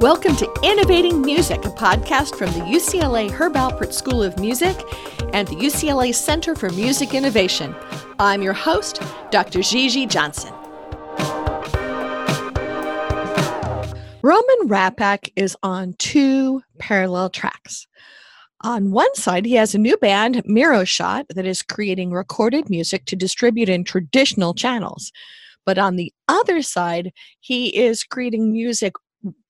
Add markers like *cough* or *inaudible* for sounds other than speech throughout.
Welcome to Innovating Music, a podcast from the UCLA Herb Alpert School of Music and the UCLA Center for Music Innovation. I'm your host, Dr. Gigi Johnson. Roman Rappak is on two parallel tracks. On one side, he has a new band, Miroshot, that is creating recorded music to distribute in traditional channels. But on the other side, he is creating music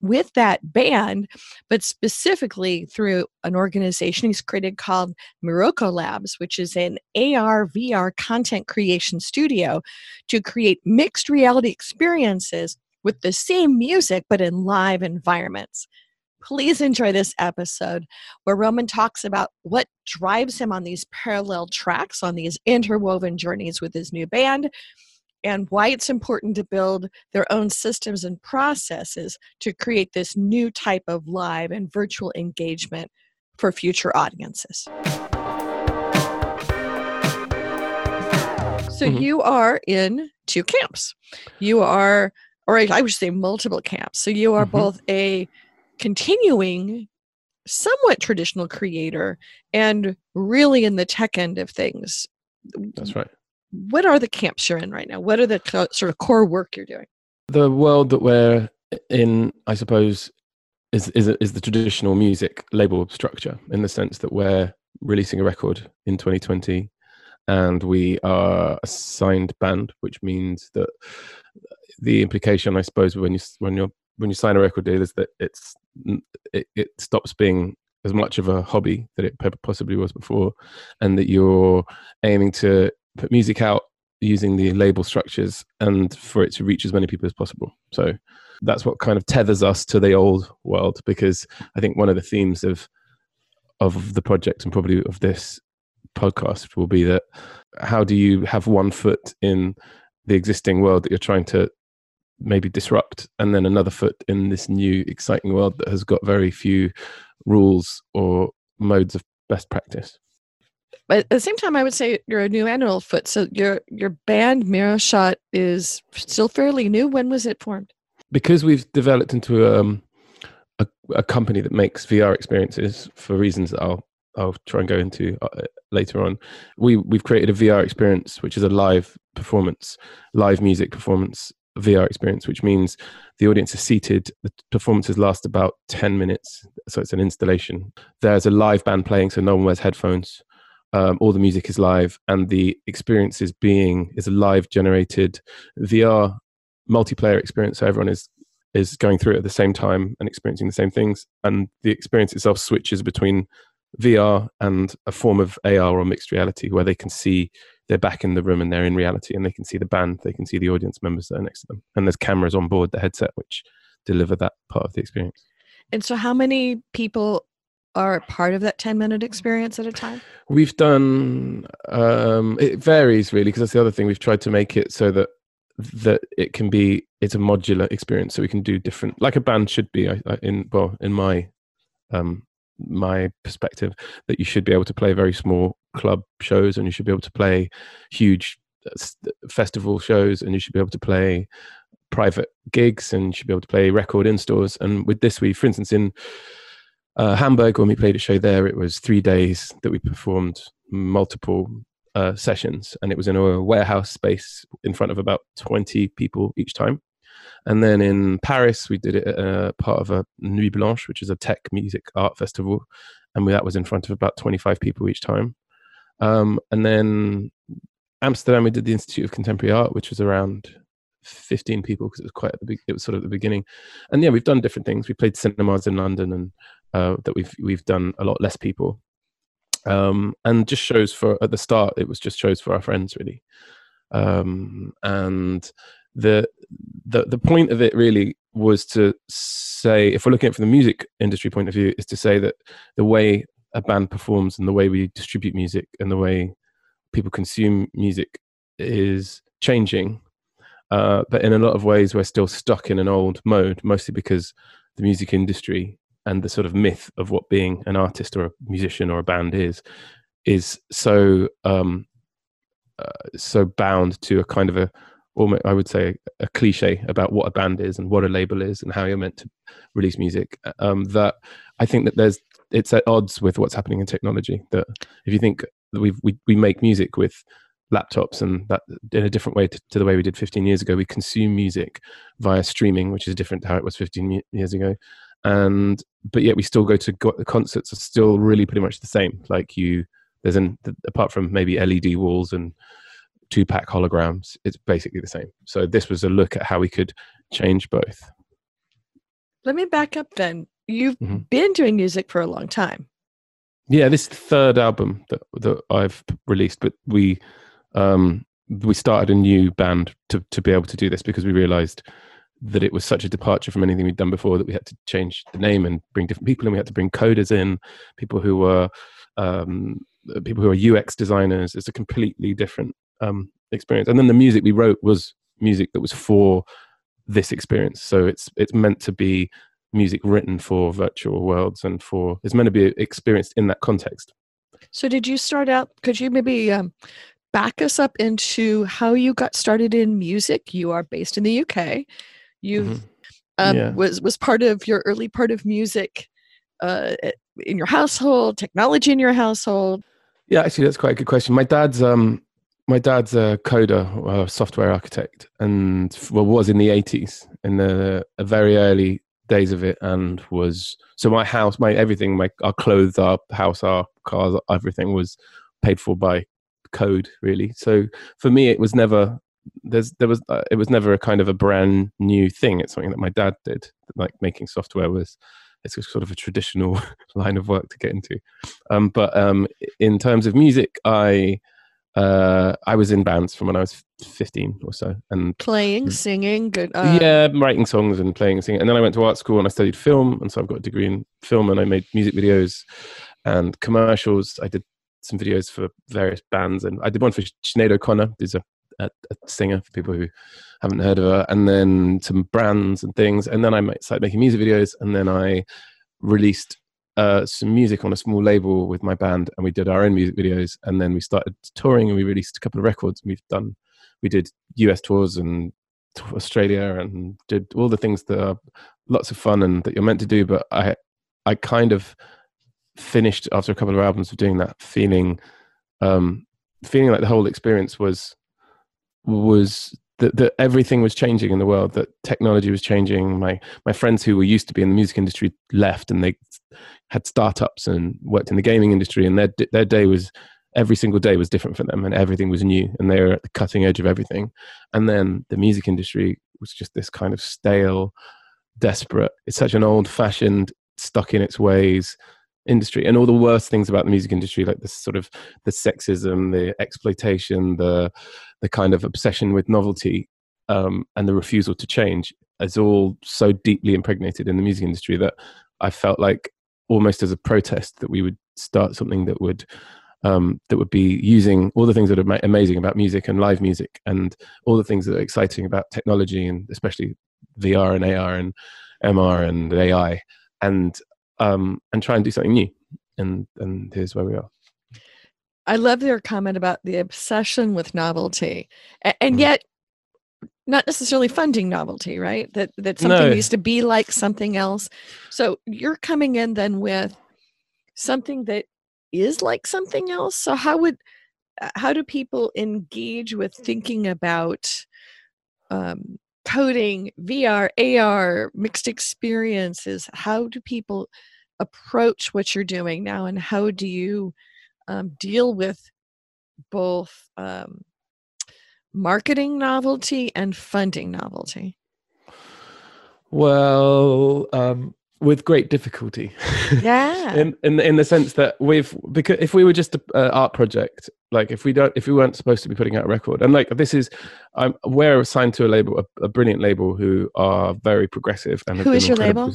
with that band, but specifically through an organization he's created called Miroko Labs, which is an AR VR content creation studio to create mixed reality experiences with the same music but in live environments. Please enjoy this episode where Roman talks about what drives him on these parallel tracks, on these interwoven journeys with his new band, and why it's important to build their own systems and processes to create this new type of live and virtual engagement for future audiences. So mm-hmm. you are in two camps. You are, or I would say multiple camps. So you are mm-hmm. both a continuing, somewhat traditional creator and really in the tech end of things. That's right what are the camps you're in right now? What are the co- sort of core work you're doing? The world that we're in, I suppose, is is is the traditional music label structure in the sense that we're releasing a record in 2020 and we are a signed band which means that the implication i suppose when you when you when you sign a record deal is that it's it, it stops being as much of a hobby that it possibly was before and that you're aiming to put music out using the label structures and for it to reach as many people as possible. So that's what kind of tethers us to the old world because I think one of the themes of of the project and probably of this podcast will be that how do you have one foot in the existing world that you're trying to maybe disrupt and then another foot in this new exciting world that has got very few rules or modes of best practice but at the same time, I would say you're a new animal foot. So your your band Miroshot is still fairly new. When was it formed? Because we've developed into um, a, a company that makes VR experiences for reasons that I'll I'll try and go into uh, later on. We we've created a VR experience, which is a live performance, live music performance VR experience, which means the audience is seated. The performances last about ten minutes, so it's an installation. There's a live band playing, so no one wears headphones um, all the music is live and the experience is being is a live generated vr multiplayer experience. So everyone is is going through it at the same time and experiencing the same things. And the experience itself switches between vr and a form of ar or mixed reality where they can see they're back in the room and they're in reality and they can see the band they can see the audience members that are next to them. And there's cameras on board the headset which deliver that part of the experience. And so how many people are part of that 10 minute experience at a time? We've done, um, it varies really, because that's the other thing. We've tried to make it so that that it can be it's a modular experience so we can do different like a band should be in well in my um my perspective that you should be able to play very small club shows and you should be able to play huge uh, festival shows and you should be able to play private gigs and you should be able to play record in stores and with this we for instance in uh, Hamburg, when we played a show there, it was three days that we performed multiple uh, sessions, and it was in a warehouse space in front of about 20 people each time. And then in Paris, we did it at a part of a Nuit Blanche, which is a tech music art festival, and we, that was in front of about 25 people each time. Um, and then Amsterdam, we did the Institute of Contemporary Art, which was around 15 people because it was quite at the be- it was sort of the beginning. And yeah, we've done different things. We played cinemas in London and uh, that we've we've done a lot less people, um, and just shows for at the start it was just shows for our friends really, um, and the the the point of it really was to say if we're looking at it from the music industry point of view is to say that the way a band performs and the way we distribute music and the way people consume music is changing. Uh, but in a lot of ways we're still stuck in an old mode mostly because the music industry and the sort of myth of what being an artist or a musician or a band is is so um, uh, so bound to a kind of a almost I would say a cliche about what a band is and what a label is and how you're meant to release music. Um, that I think that there's it's at odds with what's happening in technology. That if you think that we we we make music with laptops and that in a different way to, to, the way we did 15 years ago we consume music via streaming which is different to how it was 15 years ago and but yet we still go to go, the concerts are still really pretty much the same. Like you there's an apart from maybe led walls and Tupac holograms it's basically the same. So this was a look at how we could change both. Let me back up then. You've mm-hmm. been doing music for a long time. Yeah this third album that, that i've released but we um, we started a new band to to be able to do this because we realized that it was such a departure from anything we'd done before that we had to change the name and bring different people and we had to bring coders in people who were um, people who are ux designers. It's a completely different um, experience. And then the music we wrote was music that was for this experience. So it's it's meant to be music written for virtual worlds and for it's meant to be experienced in that context. So did you start out could you maybe um, back us up into how you got started in music. You are based in the UK. You mm-hmm. um, yeah. was was part of your early part of music uh, in your household, technology in your household. Yeah, actually, that's quite a good question. My dad's um, my dad's a coder, a software architect, and well, was in the eighties in the very early days of it, and was so my house, my everything, my our clothes, our house, our cars, everything was paid for by code really so for me it was never there's there was uh, it was never a kind of a brand new thing it's something that my dad did like making software was it's sort of a traditional *laughs* line of work to get into um, but um, in terms of music i uh, I was in bands from when I was 15 or so, and playing, singing, good. Uh... Yeah, writing songs and playing and singing. And then I went to art school and I studied film, and so I've got a degree in film, and I made music videos and commercials. I did some videos for various bands, and I did one for Sinead O'Connor, who's a, a, a, singer for people who haven't heard of her, and then some brands and things. And then I started making music videos, and then I released uh, some music on a small label with my band, and we did our own music videos. And then we started touring, and we released a couple of records. And we've done, we did US tours and Australia, and did all the things that are lots of fun and that you're meant to do. But I, I kind of finished after a couple of albums of doing that, feeling um, feeling like the whole experience was was that, that everything was changing in the world, that technology was changing. My my friends who were used to be in the music industry left, and they had startups and worked in the gaming industry, and their their day was every single day was different for them, and everything was new, and they were at the cutting edge of everything. And then the music industry was just this kind of stale, desperate. It's such an old fashioned, stuck in its ways industry and all the worst things about the music industry like the sort of the sexism the exploitation the the kind of obsession with novelty um, and the refusal to change is all so deeply impregnated in the music industry that i felt like almost as a protest that we would start something that would um, that would be using all the things that are amazing about music and live music and all the things that are exciting about technology and especially VR and AR and MR and AI and um, and try and do something new. And and here's where we are. I love your comment about the obsession with novelty, and, and mm. yet not necessarily funding novelty, right? That that something no. needs to be like something else. So you're coming in then with something that is like something else. So how would uh, how do people engage with thinking about um, coding, VR, AR, mixed experiences. How do people approach what you're doing now, and how do you um, deal with both um, marketing novelty and funding novelty? Well, um, with great difficulty. Yeah. *laughs* in, in in the sense that we've because if we were just an art project, like if we don't if we weren't supposed to be putting out a record, and like this is, I'm we're assigned to a label, a, a brilliant label who are very progressive and who is your label?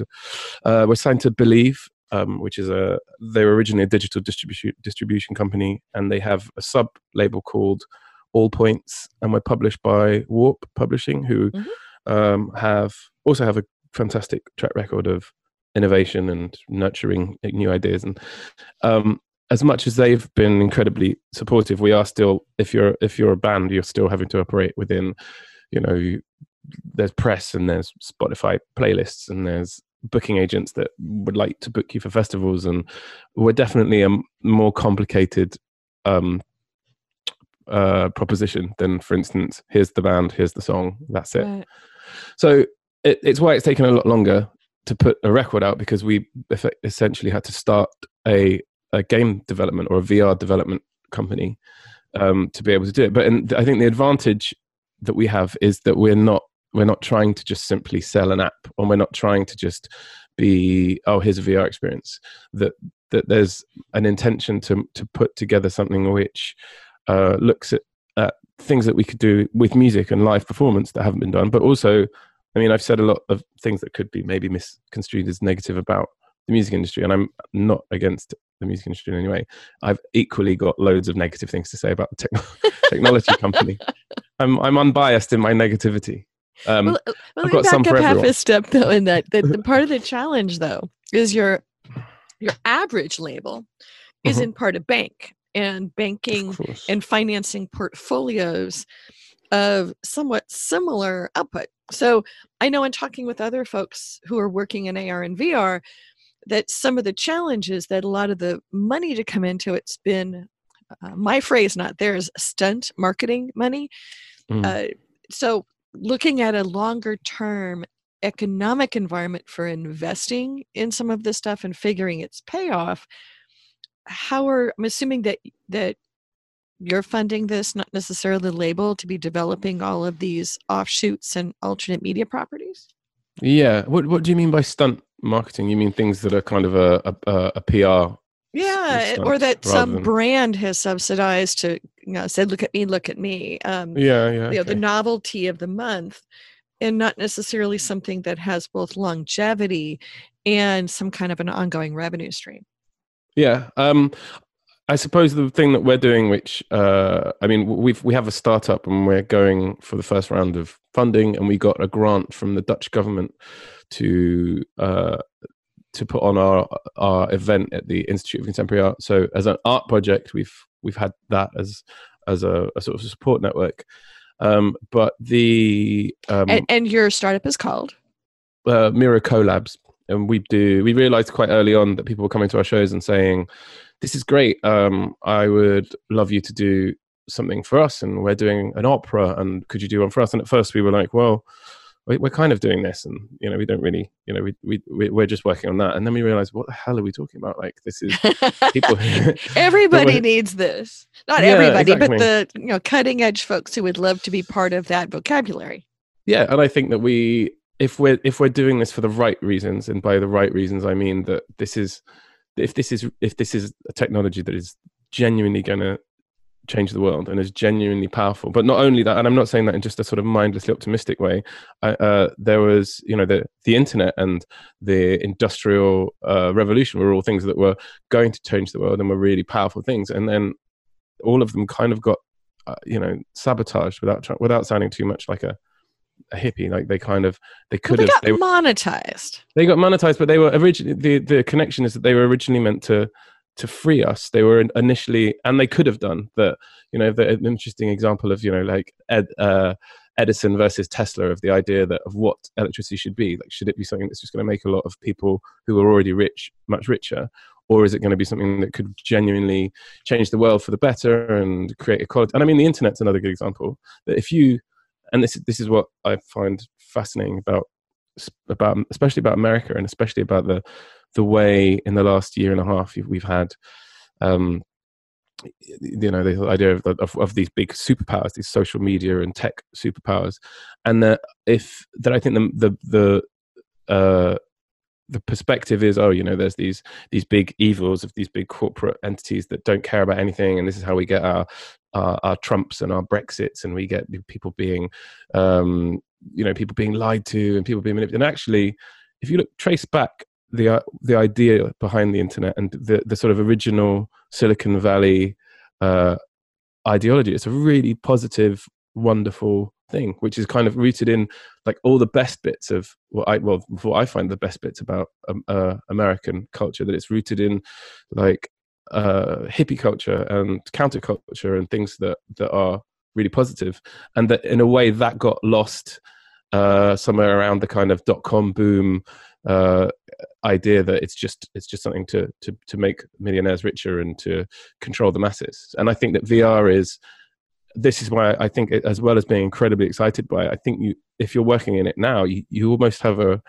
Uh, we're signed to Believe. Um, which is a they were originally a digital distribution distribution company, and they have a sub label called All Points, and we're published by Warp Publishing, who mm-hmm. um, have also have a fantastic track record of innovation and nurturing new ideas. And um, as much as they've been incredibly supportive, we are still if you're if you're a band, you're still having to operate within you know there's press and there's Spotify playlists and there's booking agents that would like to book you for festivals and we're definitely a more complicated um, uh, proposition than for instance here's the band here's the song that's it right. so it, it's why it's taken a lot longer to put a record out because we essentially had to start a, a game development or a vr development company um, to be able to do it. But in, i think the advantage that we have is that we're not we're not trying to just simply sell an app and we're not trying to just be oh here's a vr experience. That that there's an intention to to put together something which uh, looks at, at things that we could do with music and live performance that haven't been done but also i mean i've said a lot of things that could be maybe misconstrued as negative about the music industry and i'm not against the music industry in any way i've equally got loads of negative things to say about the te- *laughs* technology company I'm, I'm unbiased in my negativity um, well, uh, well, let me back up half a step though. In that, the, the *laughs* part of the challenge though is your your average label is mm-hmm. in part a bank and banking and financing portfolios of somewhat similar output. So I know in talking with other folks who are working in AR and VR that some of the challenges that a lot of the money to come into it's been uh, my phrase not theirs stunt marketing money. Mm. Uh, so looking at a longer term economic environment for investing in some of this stuff and figuring its payoff how are i'm assuming that that you're funding this not necessarily the label to be developing all of these offshoots and alternate media properties? Yeah. What what do you mean by stunt marketing? You mean things that are kind of a a, a pr yeah or that some than... brand has subsidized to you know said look at me look at me um yeah yeah you know the novelty of the month and not necessarily something that has both longevity and some kind of an ongoing revenue stream. Yeah um I suppose the thing that we're doing, which uh, I mean, we've we have a startup and we're going for the first round of funding, and we got a grant from the Dutch government to uh, to put on our our event at the Institute of Contemporary Art. So as an art project, we've we've had that as as a, a sort of support network. Um, but the um, and, and, your startup is called uh, Collabs, and we do we realized quite early on that people were coming to our shows and saying, "This is great. Um, I would love you to do something for us, and we're doing an opera, and could you do one for us?" And at first we were like, "Well." we're kind of doing this and you know we don't really you know we, we we're just working on that and then we realize what the hell are we talking about like this is people *laughs* *laughs* everybody needs this not yeah, everybody exactly. but the you know cutting edge folks who would love to be part of that vocabulary yeah and i think that we if we're if we're doing this for the right reasons and by the right reasons i mean that this is if this is if this is a technology that is genuinely going to change the world and is genuinely powerful. But not only that, and I'm not saying that in just a sort of mindlessly optimistic way. Uh, there was, you know, the the internet and the industrial uh, revolution were all things that were going to change the world and were really powerful things. And then all of them kind of got, uh, you know, sabotaged without without sounding too much like a a hippie. Like they kind of they could well, they have got they monetized. They got monetized, but they were originally the the connection is that they were originally meant to to free us. They were initially, and they could have done that. You know, the, an interesting example of you know like Ed, uh, Edison versus Tesla of the idea that of what electricity should be. Like, should it be something that's just going to make a lot of people who are already rich much richer, or is it going to be something that could genuinely change the world for the better and create equality? And I mean, the internet's another good example. That if you, and this this is what I find fascinating about about especially about America and especially about the the way in the last year and a half we've had um, you know the idea of, of, of, these big superpowers these social media and tech superpowers. And that if that i think the the the uh, the perspective is oh you know there's these these big evils of these big corporate entities that don't care about anything and this is how we get our our, our trumps and our brexits and we get people being um you know people being lied to and people being manipulated and actually if you look trace back the uh, the idea behind the internet and the the sort of original Silicon Valley uh, ideology. It's a really positive, wonderful thing, which is kind of rooted in like all the best bits of what I well what I find the best bits about um, uh, American culture. That it's rooted in like uh, hippie culture and counterculture and things that that are really positive, and that in a way that got lost uh, somewhere around the kind of dot com boom uh, idea that it's just it's just something to to to make millionaires richer and to control the masses. And I think that VR is this is why I think, it, as well as being incredibly excited by it, I think you, if you're working in it now, you, you almost have a,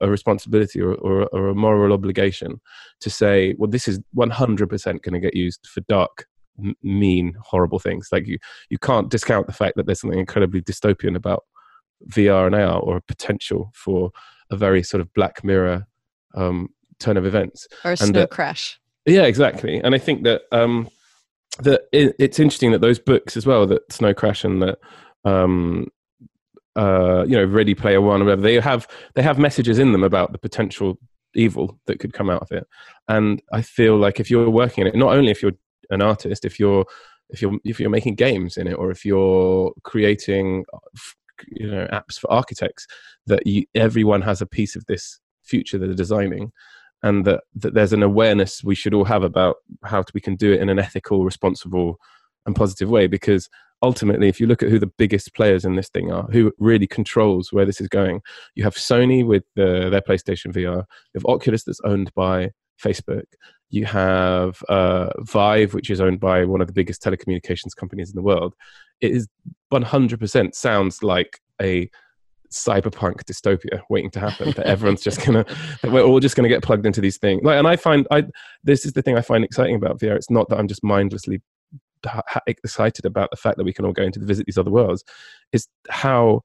a responsibility or, or, or, a moral obligation to say, well, this is 100% going to get used for dark, mean, horrible things. Like you, you can't discount the fact that there's something incredibly dystopian about VR and AR or a potential for a very sort of black mirror um, turn of events. Or a snow that, crash. Yeah, exactly. And I think that um, that it, it's interesting that those books as well, that Snow Crash and that um, uh, you know Ready Player One or whatever, they have they have messages in them about the potential evil that could come out of it. And I feel like if you're working in it, not only if you're an artist, if you're if you're if you're making games in it, or if you're creating you know apps for architects, that you, everyone has a piece of this future that they're designing and that, that there's an awareness we should all have about how we can do it in an ethical, responsible, and positive way. Because ultimately, if you look at who the biggest players in this thing are, who really controls where this is going, you have Sony with the, their PlayStation VR, you have Oculus that's owned by Facebook, you have uh, Vive, which is owned by one of the biggest telecommunications companies in the world. It is 100% sounds like a cyberpunk dystopia waiting to happen that everyone's just gonna *laughs* that we're all just gonna get plugged into these things like and i find i this is the thing i find exciting about vr it's not that i'm just mindlessly excited about the fact that we can all go into visit these other worlds is how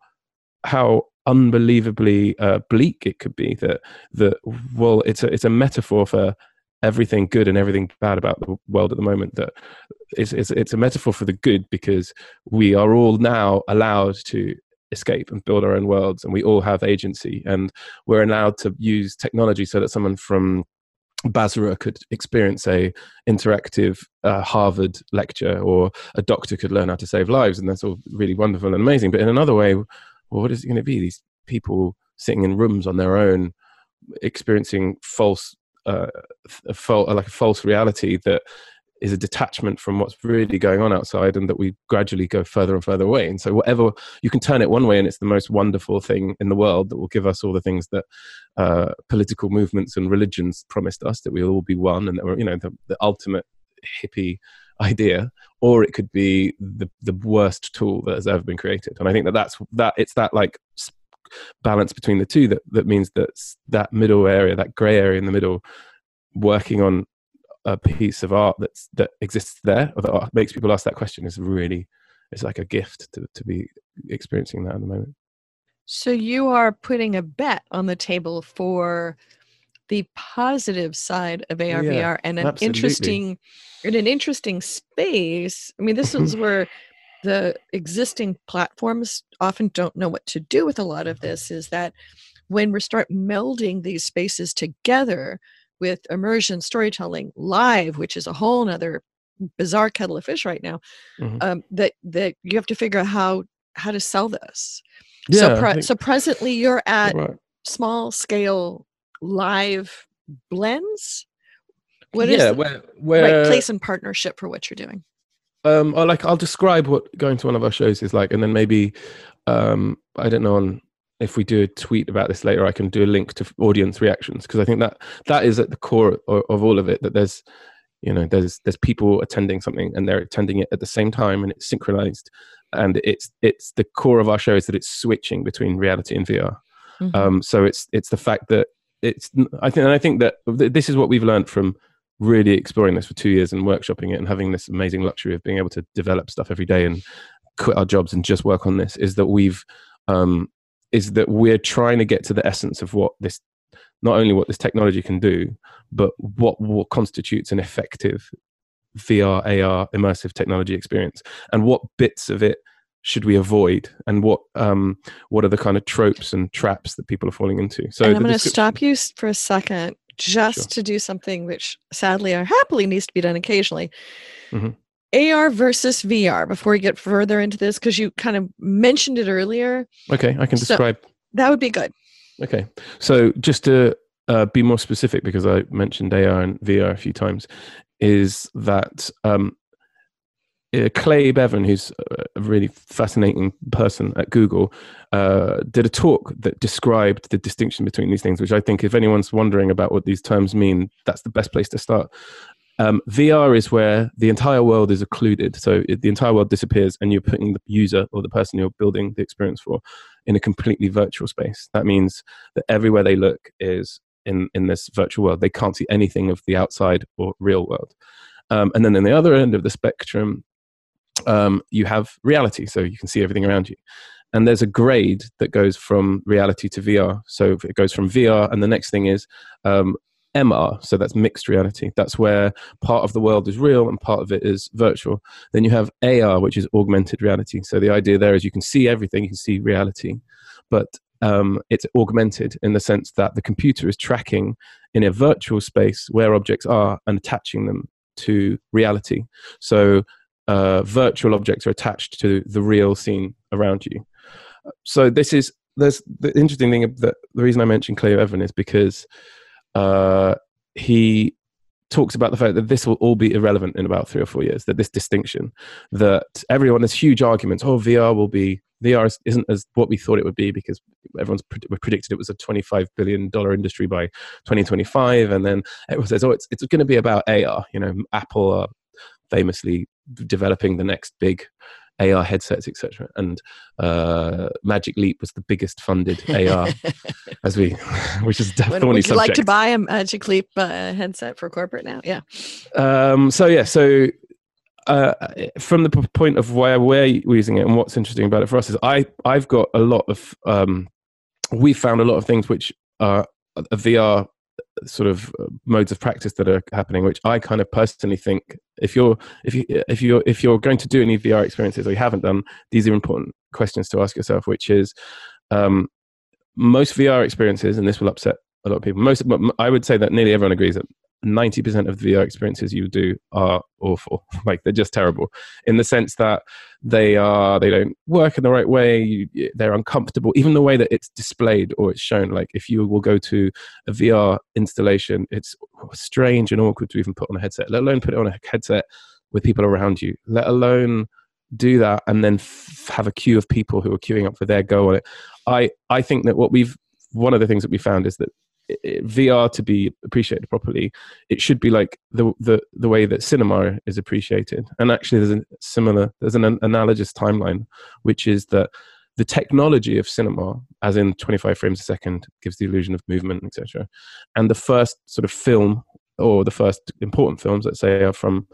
how unbelievably uh, bleak it could be that that well it's a it's a metaphor for everything good and everything bad about the world at the moment that it's, it's, it's a metaphor for the good because we are all now allowed to escape and build our own worlds and we all have agency and we're allowed to use technology so that someone from Basra could experience a interactive uh, Harvard lecture, or a doctor could learn how to save lives, and that's all really wonderful and amazing. But in another way, well, what is it going to be? These people sitting in rooms on their own, experiencing false, uh, a like a false reality that is a detachment from what's really going on outside and that we gradually go further and further away. And so whatever you can turn it one way and it's the most wonderful thing in the world that will give us all the things that uh, political movements and religions promised us that we'll all be one and that we're you know the, the ultimate hippie idea or it could be the the worst tool that has ever been created. And i think that that's that it's that like balance between the two that that means that that middle area that gray area in the middle working on a piece of art that's that exists there or that makes people ask that question is really it's like a gift to, to be experiencing that at the moment so you are putting a bet on the table for the positive side of ARVR yeah, and an absolutely. interesting in an interesting space. I mean, this is *laughs* where the existing platforms often don't know what to do with a lot of this is that when we start melding these spaces together, with immersion storytelling live, which is a whole other bizarre kettle of fish right now, mm-hmm. um, that that you have to figure out how how to sell this. Yeah, so, pre- so presently you're at right. small scale live blends. What yeah, is where, where right place and partnership for what you're doing? Um, I like I'll describe what going to one of our shows is like, and then maybe um, I don't know on if we do a tweet about this later, I can do a link to audience reactions because I think that that is at the core of, of, all of it. That there's, you know, there's there's people attending something and they're attending it at the same time and it's synchronized, and it's it's the core of our show is that it's switching between reality and VR. Mm-hmm. Um, so it's it's the fact that it's I think and I think that this is what we've learned from really exploring this for two years and workshopping it and having this amazing luxury of being able to develop stuff every day and quit our jobs and just work on this is that we've um, is that we're trying to get to the essence of what this not only what this technology can do but what what constitutes an effective VR AR immersive technology experience and what bits of it should we avoid and what um what are the kind of tropes and traps that people are falling into so and i'm going to stop you for a second just sure. to do something which sadly or happily needs to be done occasionally mm-hmm. AR versus VR before we get further into this because you kind of mentioned it earlier. Okay, I can describe. So that would be good. Okay, so just to uh, be more specific, because I mentioned AR and VR a few times, is that um, uh, Clay Bavor, who's a really fascinating person at Google, uh, did a talk that described the distinction between these things, which I think if anyone's wondering about what these terms mean, that's the best place to start. Um, VR is where the entire world is occluded. So it, the entire world disappears and you're putting the user or the person you're building the experience for in a completely virtual space. That means that everywhere they look is in, in this virtual world. They can't see anything of the outside or real world. Um, and then in the other end of the spectrum, um, you have reality, so you can see everything around you. And there's a grade that goes from reality to VR. So it goes from VR, and the next thing is um, MR, so that's mixed reality. That's where part of the world is real and part of it is virtual. Then you have AR, which is augmented reality. So the idea there is you can see everything, you can see reality, but um, it's augmented in the sense that the computer is tracking in a virtual space where objects are and attaching them to reality. So uh, virtual objects are attached to the real scene around you. So this is there's the interesting thing that the reason I mentioned Clay Bavor is because uh, he talks about the fact that this will all be irrelevant in about three or four years. That this distinction, that everyone there's huge arguments. Oh, VR will be VR isn't as what we thought it would be because everyone's predicted it was a 25 billion dollar industry by 2025, and then everyone says, oh, it's it's going to be about AR. You know, Apple are famously developing the next big AR headsets, etc. And uh, Magic Leap was the biggest funded AR, *laughs* as we, *laughs* which is definitely Would you subject. like to buy a Magic Leap uh, headset for corporate now? Yeah. Um, so yeah, so uh, from the point of where we're using it and what's interesting about it for us is I I've got a lot of um, we found a lot of things which are a VR sort of uh, modes of practice that are happening which i kind of personally think if you're if you if you're if you're going to do any vr experiences or you haven't done these are important questions to ask yourself which is um, most vr experiences and this will upset a lot of people most i would say that nearly everyone agrees that 90% of the VR experiences you do are awful. *laughs* like they're just terrible in the sense that they are, they don't work in the right way. You, they're uncomfortable. Even the way that it's displayed or it's shown, like if you will go to a VR installation, it's strange and awkward to even put on a headset, let alone put it on a headset with people around you, let alone do that and then f- have a queue of people who are queuing up for their go on it. I, I think that what we've, one of the things that we found is that VR to be appreciated properly, it should be like the, the the way that cinema is appreciated. And actually, there's a similar, there's an analogous timeline, which is that the technology of cinema, as in 25 frames a second, gives the illusion of movement, etc. And the first sort of film, or the first important films, let's say, are from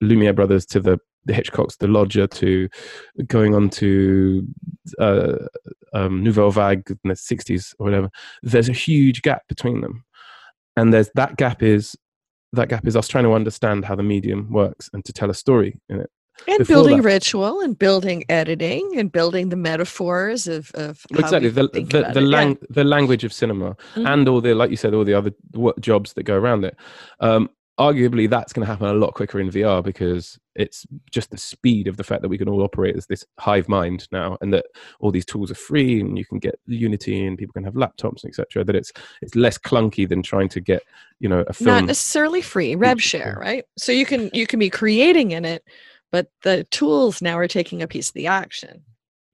Lumiere brothers to the the Hitchcock's, the Lodger, to going on to uh, um, Nouvelle Vague in the 60s or whatever, there's a huge gap between them. And there's that gap is that gap is us trying to understand how the medium works and to tell a story in it. And Before building that, ritual and building editing and building the metaphors of, of exactly the the, the, lang- yeah. the language of cinema mm-hmm. and all the like you said all the other jobs that go around it. Um, arguably that's going to happen a lot quicker in VR because it's just the speed of the fact that we can all operate as this hive mind now, and that all these tools are free, and you can get Unity, and people can have laptops, etc. That it's it's less clunky than trying to get you know a film. Not necessarily free, rev share, right? So you can you can be creating in it, but the tools now are taking a piece of the action.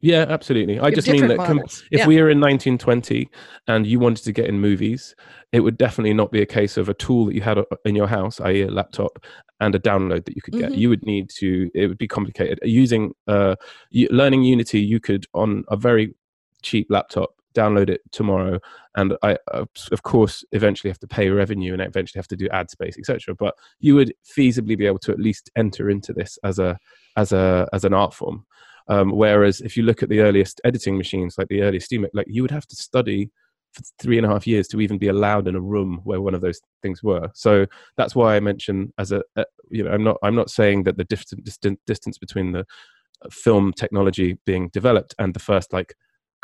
Yeah, absolutely. I just mean that com- if yeah. we were in 1920 and you wanted to get in movies, it would definitely not be a case of a tool that you had uh, in your house, i.e., a laptop, and a download that you could get. Mm-hmm. You would need to. It would be complicated. Using uh, learning Unity, you could on a very cheap laptop download it tomorrow and i of course eventually have to pay revenue and eventually have to do ad space etc but you would feasibly be able to at least enter into this as a as a as an art form um, whereas if you look at the earliest editing machines, like the earliest Steam, like you would have to study for three and a half years to even be allowed in a room where one of those things were. So that's why I mention as a, a you know, I'm not I'm not saying that the distant, distant distance between the uh, film technology being developed and the first like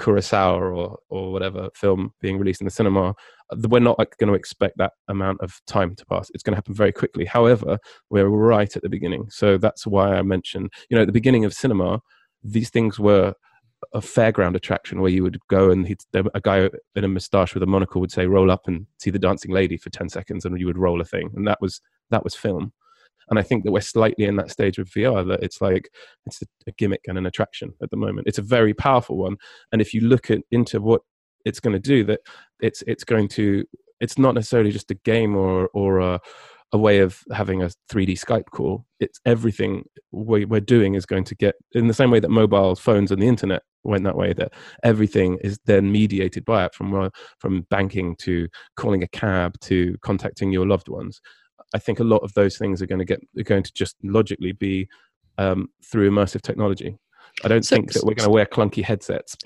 Kurosawa or or whatever film being released in the cinema, uh, we're not going to expect that amount of time to pass. It's going to happen very quickly. However, we're right at the beginning, so that's why I mentioned, you know, at the beginning of cinema, these things were a fairground attraction where you would go and a guy in a moustache with a monocle would say roll up and see the dancing lady for 10 seconds and you would roll a thing. And that was that was film. And I think that we're slightly in that stage with VR that it's like it's a, a gimmick and an attraction at the moment. It's a very powerful one, and if you look at into what it's going to do, that it's it's going to it's not necessarily just a game or or a, a way of having a 3D Skype call. It's everything we're doing is going to get in the same way that mobile phones and the internet went that way. That everything is then mediated by it, from from banking to calling a cab to contacting your loved ones. I think a lot of those things are going to get are going to just logically be um, through immersive technology. I don't so, think that we're going to wear clunky headsets,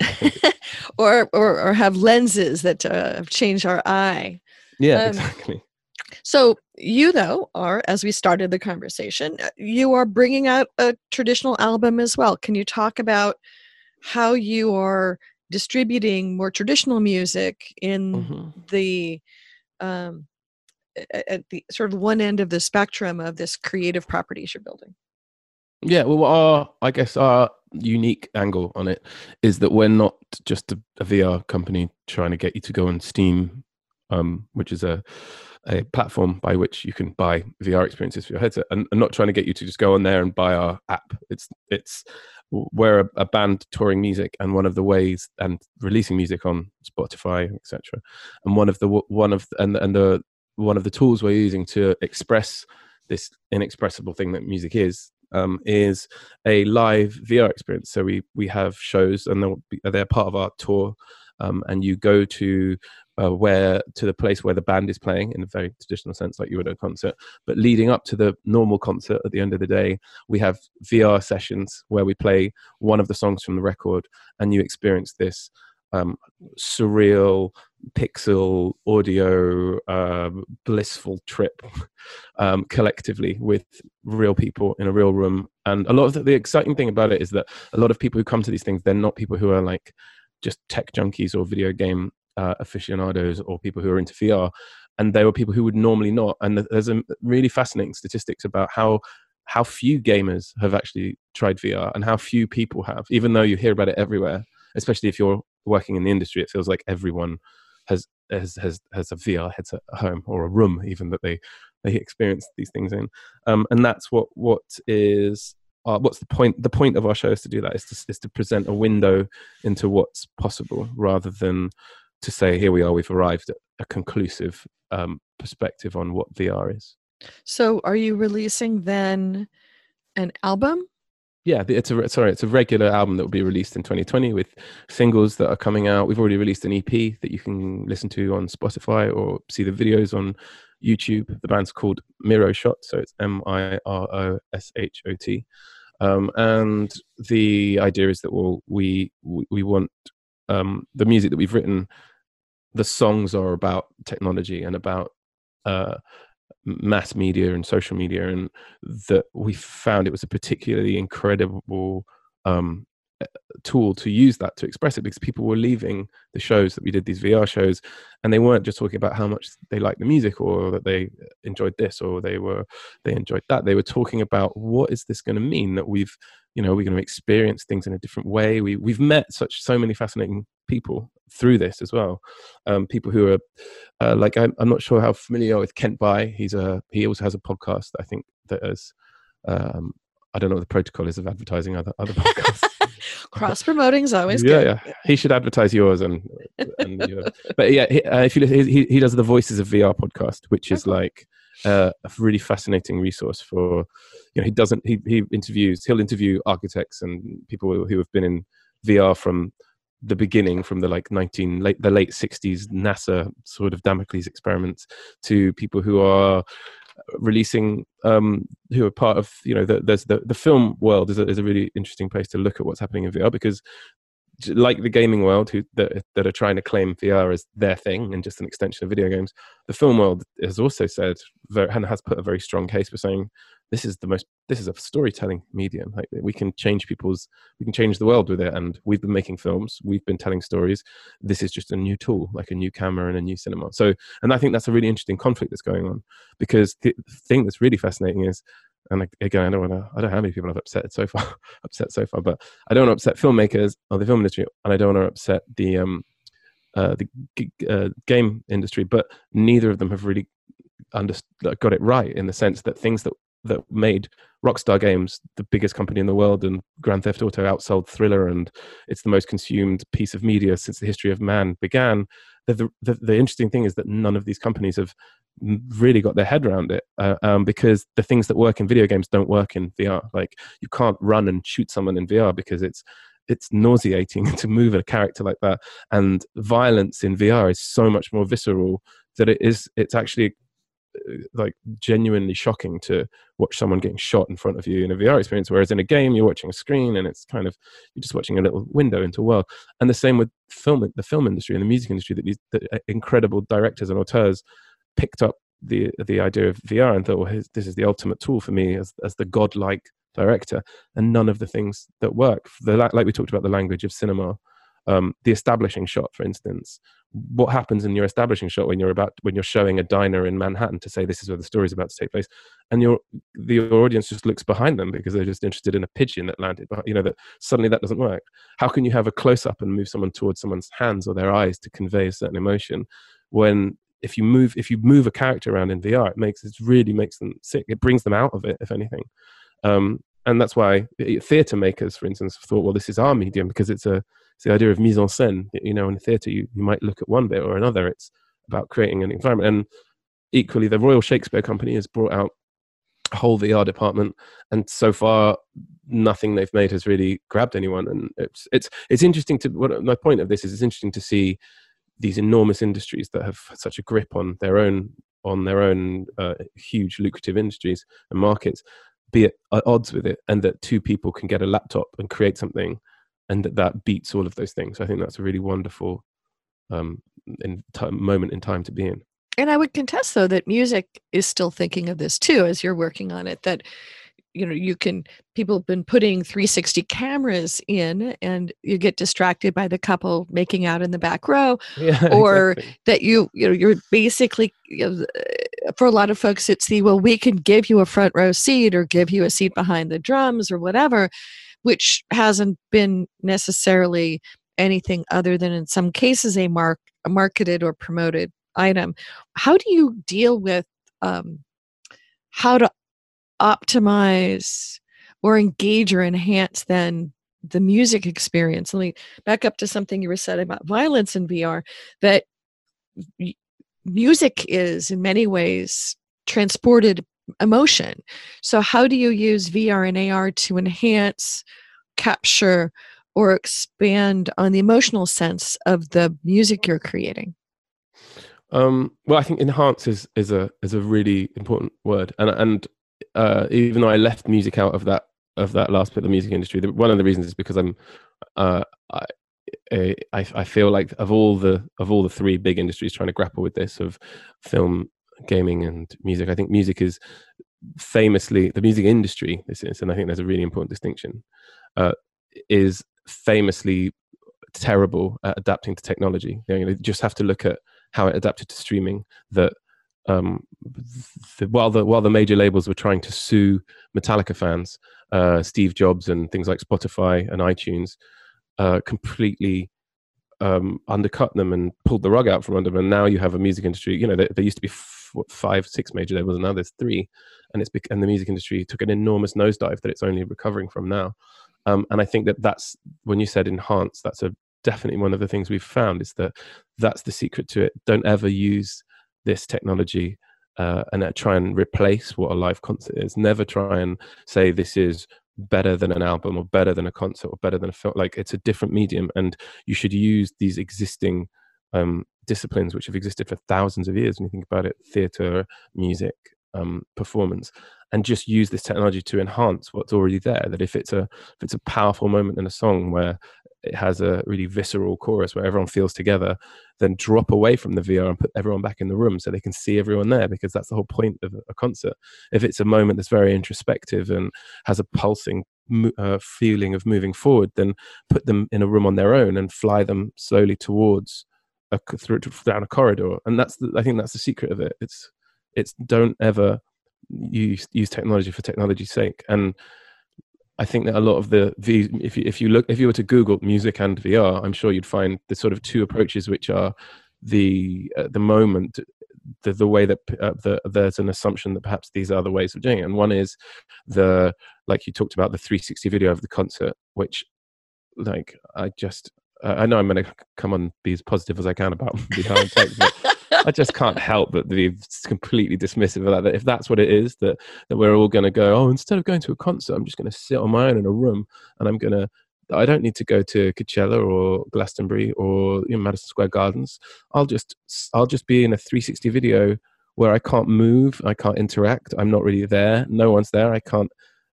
*laughs* or, or or have lenses that uh, change our eye. Yeah, um, exactly. So you though are, as we started the conversation, uh, you are bringing out a traditional album as well. Can you talk about how you are distributing more traditional music in mm-hmm. the um, at the sort of one end of the spectrum of this creative properties you're building? Yeah, well, our I guess our unique angle on it is that we're not just a, a VR company trying to get you to go on Steam, um, which is a a platform by which you can buy VR experiences for your headset, And I'm not trying to get you to just go on there and buy our app. It's it's we're a, a, band touring music, and one of the ways and releasing music on Spotify, etc. And one of the one of and and the one of the tools we're using to express this inexpressible thing that music is um, is a live VR experience. So we we have shows, and they're, they're part of our tour. Um, and you go to uh, where to the place where the band is playing in a very traditional sense, like you would at a concert. But leading up to the normal concert, at the end of the day, we have VR sessions where we play one of the songs from the record, and you experience this um, surreal pixel audio uh, blissful trip *laughs* um, collectively with real people in a real room and a lot of the, the, exciting thing about it is that a lot of people who come to these things they're not people who are like just tech junkies or video game uh, aficionados or people who are into VR, and they were people who would normally not. And there's a really fascinating statistics about how how few gamers have actually tried VR and how few people have, even though you hear about it everywhere. Especially if you're working in the industry, it feels like everyone has has has, has a VR headset at home or a room even that they they experience these things in. Um, and that's what what is uh, what's the point the point of our show is to do that is to, is to present a window into what's possible rather than to say here we are we've arrived at a conclusive um, perspective on what vr is. So are you releasing then an album? Yeah it's a sorry it's a regular album that will be released in 2020 with singles that are coming out. We've already released an ep that you can listen to on spotify or see the videos on youtube. The band's called miro shot so it's m-i-r-o-s-h-o-t um, and the idea is that we'll, we we want um, the music that we've written, the songs are about technology and about uh, mass media and social media, and that we found it was a particularly incredible um, tool to use that to express it because people were leaving the shows that we did these VR shows and they weren't just talking about how much they liked the music or that they enjoyed this or they were they enjoyed that. They were talking about what is this going to mean that we've you know we're going to experience things in a different way. We we've met such so many fascinating people through this as well. Um, people who are uh, like I'm, I'm not sure how familiar with Kent Bye he's a he also has a podcast I think that is um, I don't know what the protocol is of advertising other other podcasts. *laughs* Cross promoting is always yeah, good. Yeah, he should advertise yours and, and but yeah, he, uh, if you he, he does the Voices of VR podcast, which is like uh, a really fascinating resource for you know he doesn't he he interviews he'll interview architects and people who have been in VR from the beginning from the like 19 late the late 60s nasa Sword of Damocles experiments to people who are releasing um, who are part of you know the, there's the the film world is a, is a really interesting place to look at what's happening in VR because like the gaming world who that, that are trying to claim VR as their thing and just an extension of video games, the film world has also said and has put a very strong case for saying this is the most this is a storytelling medium. Like we can change people's we can change the world with it and we've been making films we've been telling stories. This is just a new tool like a new camera and a new cinema. So and i think that's a really interesting conflict that's going on because the thing that's really fascinating is and again, I don't want to. I don't know how many people I've upset so far, *laughs* upset so far, but I don't want to upset filmmakers or the film industry, and I don't want to upset the um, uh, the g- uh, game industry. But neither of them have really under, got it right in the sense that things that that made Rockstar Games the biggest company in the world, and Grand Theft Auto outsold Thriller, and it's the most consumed piece of media since the history of man began. The, the, the, interesting thing is that none of these companies have really got their head around it uh, um, because the things that work in video games don't work in VR. Like you can't run and shoot someone in VR because it's it's nauseating *laughs* to move a character like that, and violence in VR is so much more visceral that it is it's actually like genuinely shocking to watch someone getting shot in front of you in a VR experience. Whereas in a game, you're watching a screen and it's kind of you're just watching a little window into a world. And the same with film, the film industry and the music industry. That these the uh, incredible directors and auteurs picked up the the idea of VR and thought, well, this is the ultimate tool for me as as the godlike director. And none of the things that work, the, like we talked about, the language of cinema. Um, the establishing shot, for instance, what happens in your establishing shot when you're about when you're showing a diner in Manhattan to say this is where the story is about to take place, and your the audience just looks behind them because they're just interested in a pigeon that landed. But you know that suddenly that doesn't work. How can you have a close up and move someone towards someone's hands or their eyes to convey a certain emotion when if you move if you move a character around in VR, it makes it really makes them sick. It brings them out of it, if anything. Um, and that's why theatre makers, for instance, thought, well, this is our medium because it's a it's the idea of mise en scène. You know, in theatre, you, you might look at one bit or another. It's about creating an environment. And equally, the Royal Shakespeare Company has brought out a whole VR department, and so far, nothing they've made has really grabbed anyone. And it's it's it's interesting to. What my point of this is, it's interesting to see these enormous industries that have such a grip on their own on their own uh, huge lucrative industries and markets be at odds with it and that two people can get a laptop and create something and that that beats all of those things. I think that's a really wonderful um, in t- moment in time to be in. And I would contest, though, that music is still thinking of this too as you're working on it. That you know you can people have been putting 360 cameras in and you get distracted by the couple making out in the back row *laughs* yeah, or exactly. that you you know you're basically you know, for a lot of folks it's the well we can give you a front row seat or give you a seat behind the drums or whatever which hasn't been necessarily anything other than in some cases a mark a marketed or promoted item. How do you deal with um, how to optimize or engage or enhance then the music experience? Let me back up to something you were saying about violence in vr that music is in many ways transported emotion. So, how do you use VR and AR to enhance, capture, or expand on the emotional sense of the music you're creating? Um, well, I think enhance is, is a is a really important word, and and uh, even though I left music out of that of that last bit of the music industry, one of the reasons is because I'm uh, I, I, I feel like of all the of all the three big industries trying to grapple with this of film, gaming, and music, I think music is famously the music industry. This is, and I think there's a really important distinction. Uh, is famously terrible at adapting to technology. You, know, you just have to look at how it adapted to streaming. That um, the, while the while the major labels were trying to sue Metallica fans, uh, Steve Jobs and things like Spotify and iTunes uh, completely um, undercut them and pulled the rug out from under them. And now you have a music industry. You know, there, there used to be f- five, six major labels, and now there's three. And it's bec- and the music industry took an enormous nosedive that it's only recovering from now. Um, and I think that that's when you said enhance. That's a definitely one of the things we've found is that that's the secret to it. Don't ever use this technology uh, and uh, try and replace what a live concert is. Never try and say this is better than an album or better than a concert or better than a film. Like it's a different medium and you should use these existing um, disciplines which have existed for thousands of years when you think about it theater music um, performance and just use this technology to enhance what's already there that if it's a if it's a powerful moment in a song where it has a really visceral chorus where everyone feels together, then drop away from the VR and put everyone back in the room so they can see everyone there because that's the whole point of a concert. If it's a moment that's very introspective and has a pulsing uh, feeling of moving forward, then put them in a room on their own and fly them slowly towards a, through down a corridor. And that's the, I think that's the secret of it. It's it's don't ever use use technology for technology's sake and I think that a lot of the if you if you look if you were to Google music and VR, I'm sure you'd find the sort of two approaches which are the at the moment the, the way that uh, the, there's an assumption that perhaps these are the ways of doing it. And one is the like you talked about the 360 video of the concert, which like I just I know I'm going to come on be as positive as I can about *laughs* behind tech, but I just can't help but be completely dismissive of that. That if that's what it is, that that we're all going to go, oh, instead of going to a concert, I'm just going to sit on my own in a room and I'm going to. I don't need to go to Coachella or Glastonbury or you know, Madison Square Gardens. I'll just I'll just be in a 360 video where I can't move, I can't interact, I'm not really there, no one's there, I can't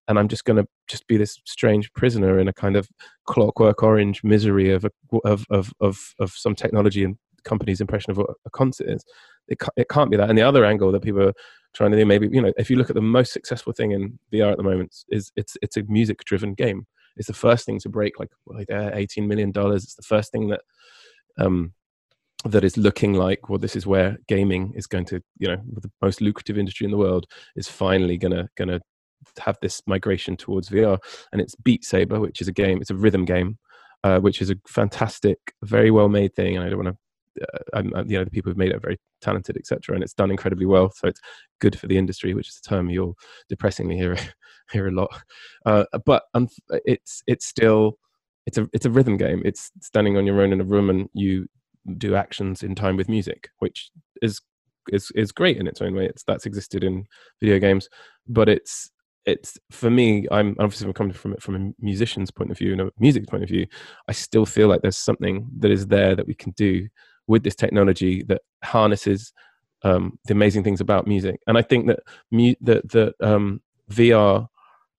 and I'm just going to just be this strange prisoner in a kind of clockwork orange misery of a, of, of of of some technology and company's impression of what a concert is. It can't, it can't be that. And the other angle that people are trying to do, maybe you know, if you look at the most successful thing in VR at the moment, is it's it's a music driven game. It's the first thing to break like, like uh, eighteen million dollars. It's the first thing that um, that is looking like well this is where gaming is going to you know the most lucrative industry in the world is finally gonna gonna have this migration towards VR, and it's Beat Saber, which is a game. It's a rhythm game, uh, which is a fantastic, very well made thing. And I don't want to. Uh, you know, the people who've made it are very talented, etc., and it's done incredibly well. So it's good for the industry, which is a term you'll depressingly hear *laughs* hear a lot. Uh, but um, it's it's still it's a it's a rhythm game. It's standing on your own in a room and you do actions in time with music, which is is is great in its own way. It's that's existed in video games, but it's it's for me i'm obviously coming from it from a musician's point of view and a music point of view i still feel like there's something that is there that we can do with this technology that harnesses um, the amazing things about music and i think that mu- that that um, vr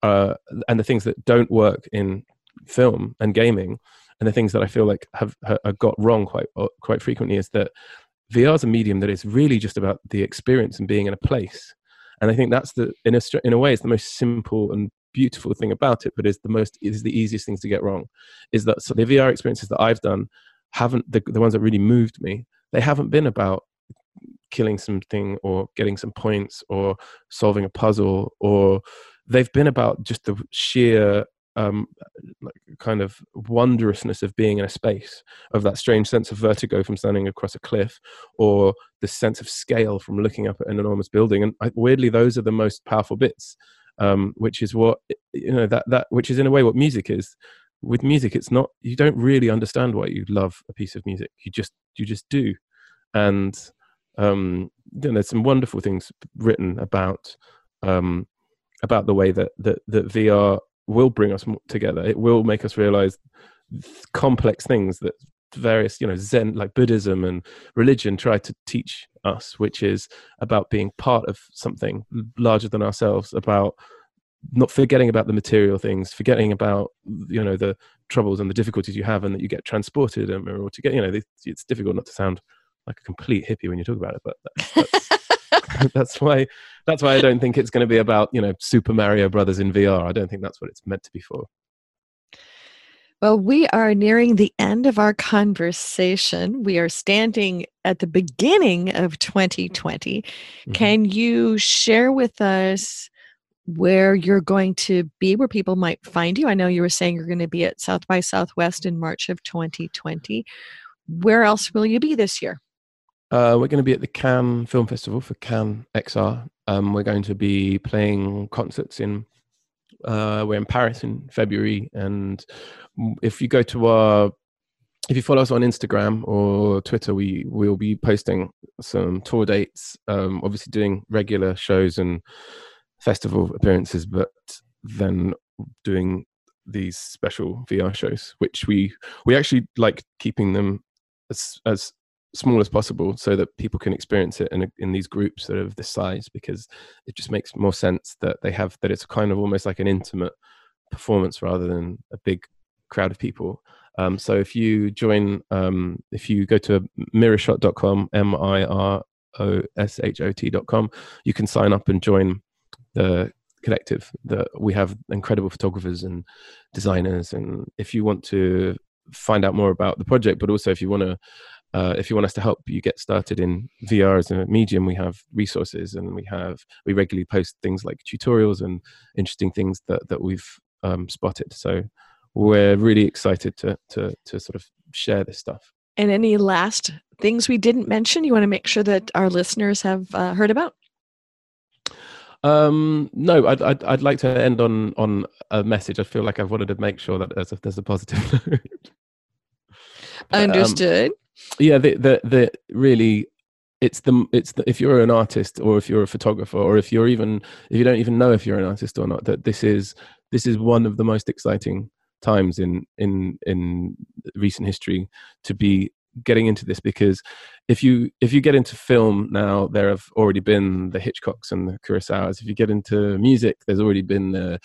uh, and the things that don't work in film and gaming and the things that i feel like have, have got wrong quite uh, quite frequently is that vr is a medium that is really just about the experience and being in a place and I think that's the in a in a way it's the most simple and beautiful thing about it, but is the most is the easiest things to get wrong. Is that so the VR experiences that I've done haven't the, the ones that really moved me. They haven't been about killing something or getting some points or solving a puzzle or they've been about just the sheer um, like kind of wondrousness of being in a space, of that strange sense of vertigo from standing across a cliff, or the sense of scale from looking up at an enormous building. And I, weirdly, those are the most powerful bits, um, which is what you know that that which is in a way what music is. With music, it's not you don't really understand why you love a piece of music. You just you just do, and um, you know, there's some wonderful things written about um, about the way that that, that VR will bring us together. It will make us realize complex things that various, you know, Zen, like Buddhism and religion try to teach us, which is about being part of something larger than ourselves, about not forgetting about the material things, forgetting about, you know, the troubles and the difficulties you have and that you get transported or to get, you know, it's difficult not to sound like a complete hippie when you talk about it, but that's, that's *laughs* that's why that's why I don't think it's going to be about you know Super Mario Brothers in VR. I don't think that's what it's meant to be for. Well, we are nearing the end of our conversation. We are standing at the beginning of 2020. Mm-hmm. Can you share with us where you're going to be, where people might find you? I know you were saying you're going to be at South by Southwest in March of 2020. Where else will you be this year? Uh, we're going to be at the Cannes Film Festival for Cannes XR. Um, we're going to be playing concerts in. Uh, we're in Paris in February, and if you go to our, if you follow us on Instagram or Twitter, we will be posting some tour dates. Um, obviously, doing regular shows and festival appearances, but then doing these special VR shows, which we we actually like keeping them as as small as possible so that people can experience it in, in these groups that are of this size because it just makes more sense that they have that it's kind of almost like an intimate performance rather than a big crowd of people. Um, so if you join um, if you go to miroshot.com m-i-r-o-s-h-o-t.com you can sign up and join the collective that we have incredible photographers and designers and if you want to find out more about the project but also if you want to uh, if you want us to help you get started in VR as a medium, we have resources and we have we regularly post things like tutorials and interesting things that that we've um, spotted. So we're really excited to to to sort of share this stuff. And any last things we didn't mention you want to make sure that our listeners have uh, heard about? Um, no, I'd, I'd, I'd like to end on on a message. I feel like I've wanted to make sure that there's a, there's a positive *laughs* note. But, um, Understood. Um, yeah, the, the the really it's the it's the, if you're an artist or if you're a photographer or if you're even if you don't even know if you're an artist or not that this is this is one of the most exciting times in in in recent history to be getting into this because if you if you get into film now there have already been the hitchcocks and the kurosawas. If you get into music there's already been the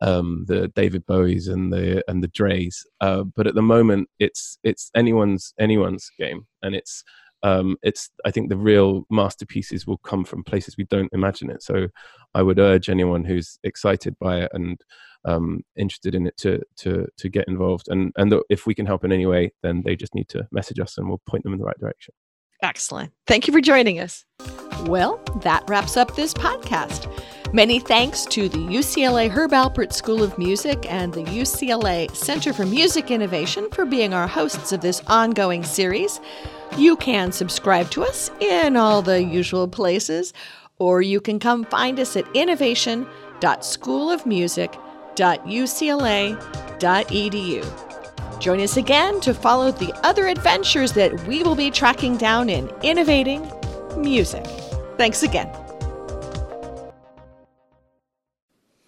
um, the david bowies and the and the dre's uh, but at the moment it's it's anyone's anyone's game. And it's um, it's I think the real masterpieces will come from places we don't imagine it. So I would urge anyone who's excited by it and um, interested in it to to to get involved. And and if we can help in any way, then they just need to message us and we'll point them in the right direction. Excellent. Thank you for joining us. Well, that wraps up this podcast. Many thanks to the UCLA Herb Alpert School of Music and the UCLA Center for Music Innovation for being our hosts of this ongoing series. You can subscribe to us in all the usual places, or you can come find us at innovation.schoolofmusic.ucla.edu. Join us again to follow the other adventures that we will be tracking down in innovating music. Thanks again.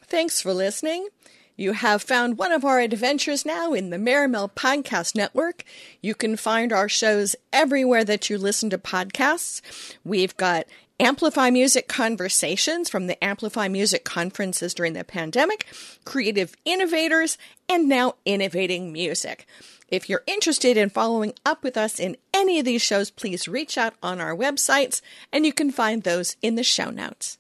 Thanks for listening. You have found one of our adventures now in the Merrimel Podcast Network. You can find our shows everywhere that you listen to podcasts. We've got Amplify Music Conversations from the Amplify Music conferences during the pandemic, Creative Innovators, and now Innovating Music. If you're interested in following up with us in any of these shows, please reach out on our websites, and you can find those in the show notes.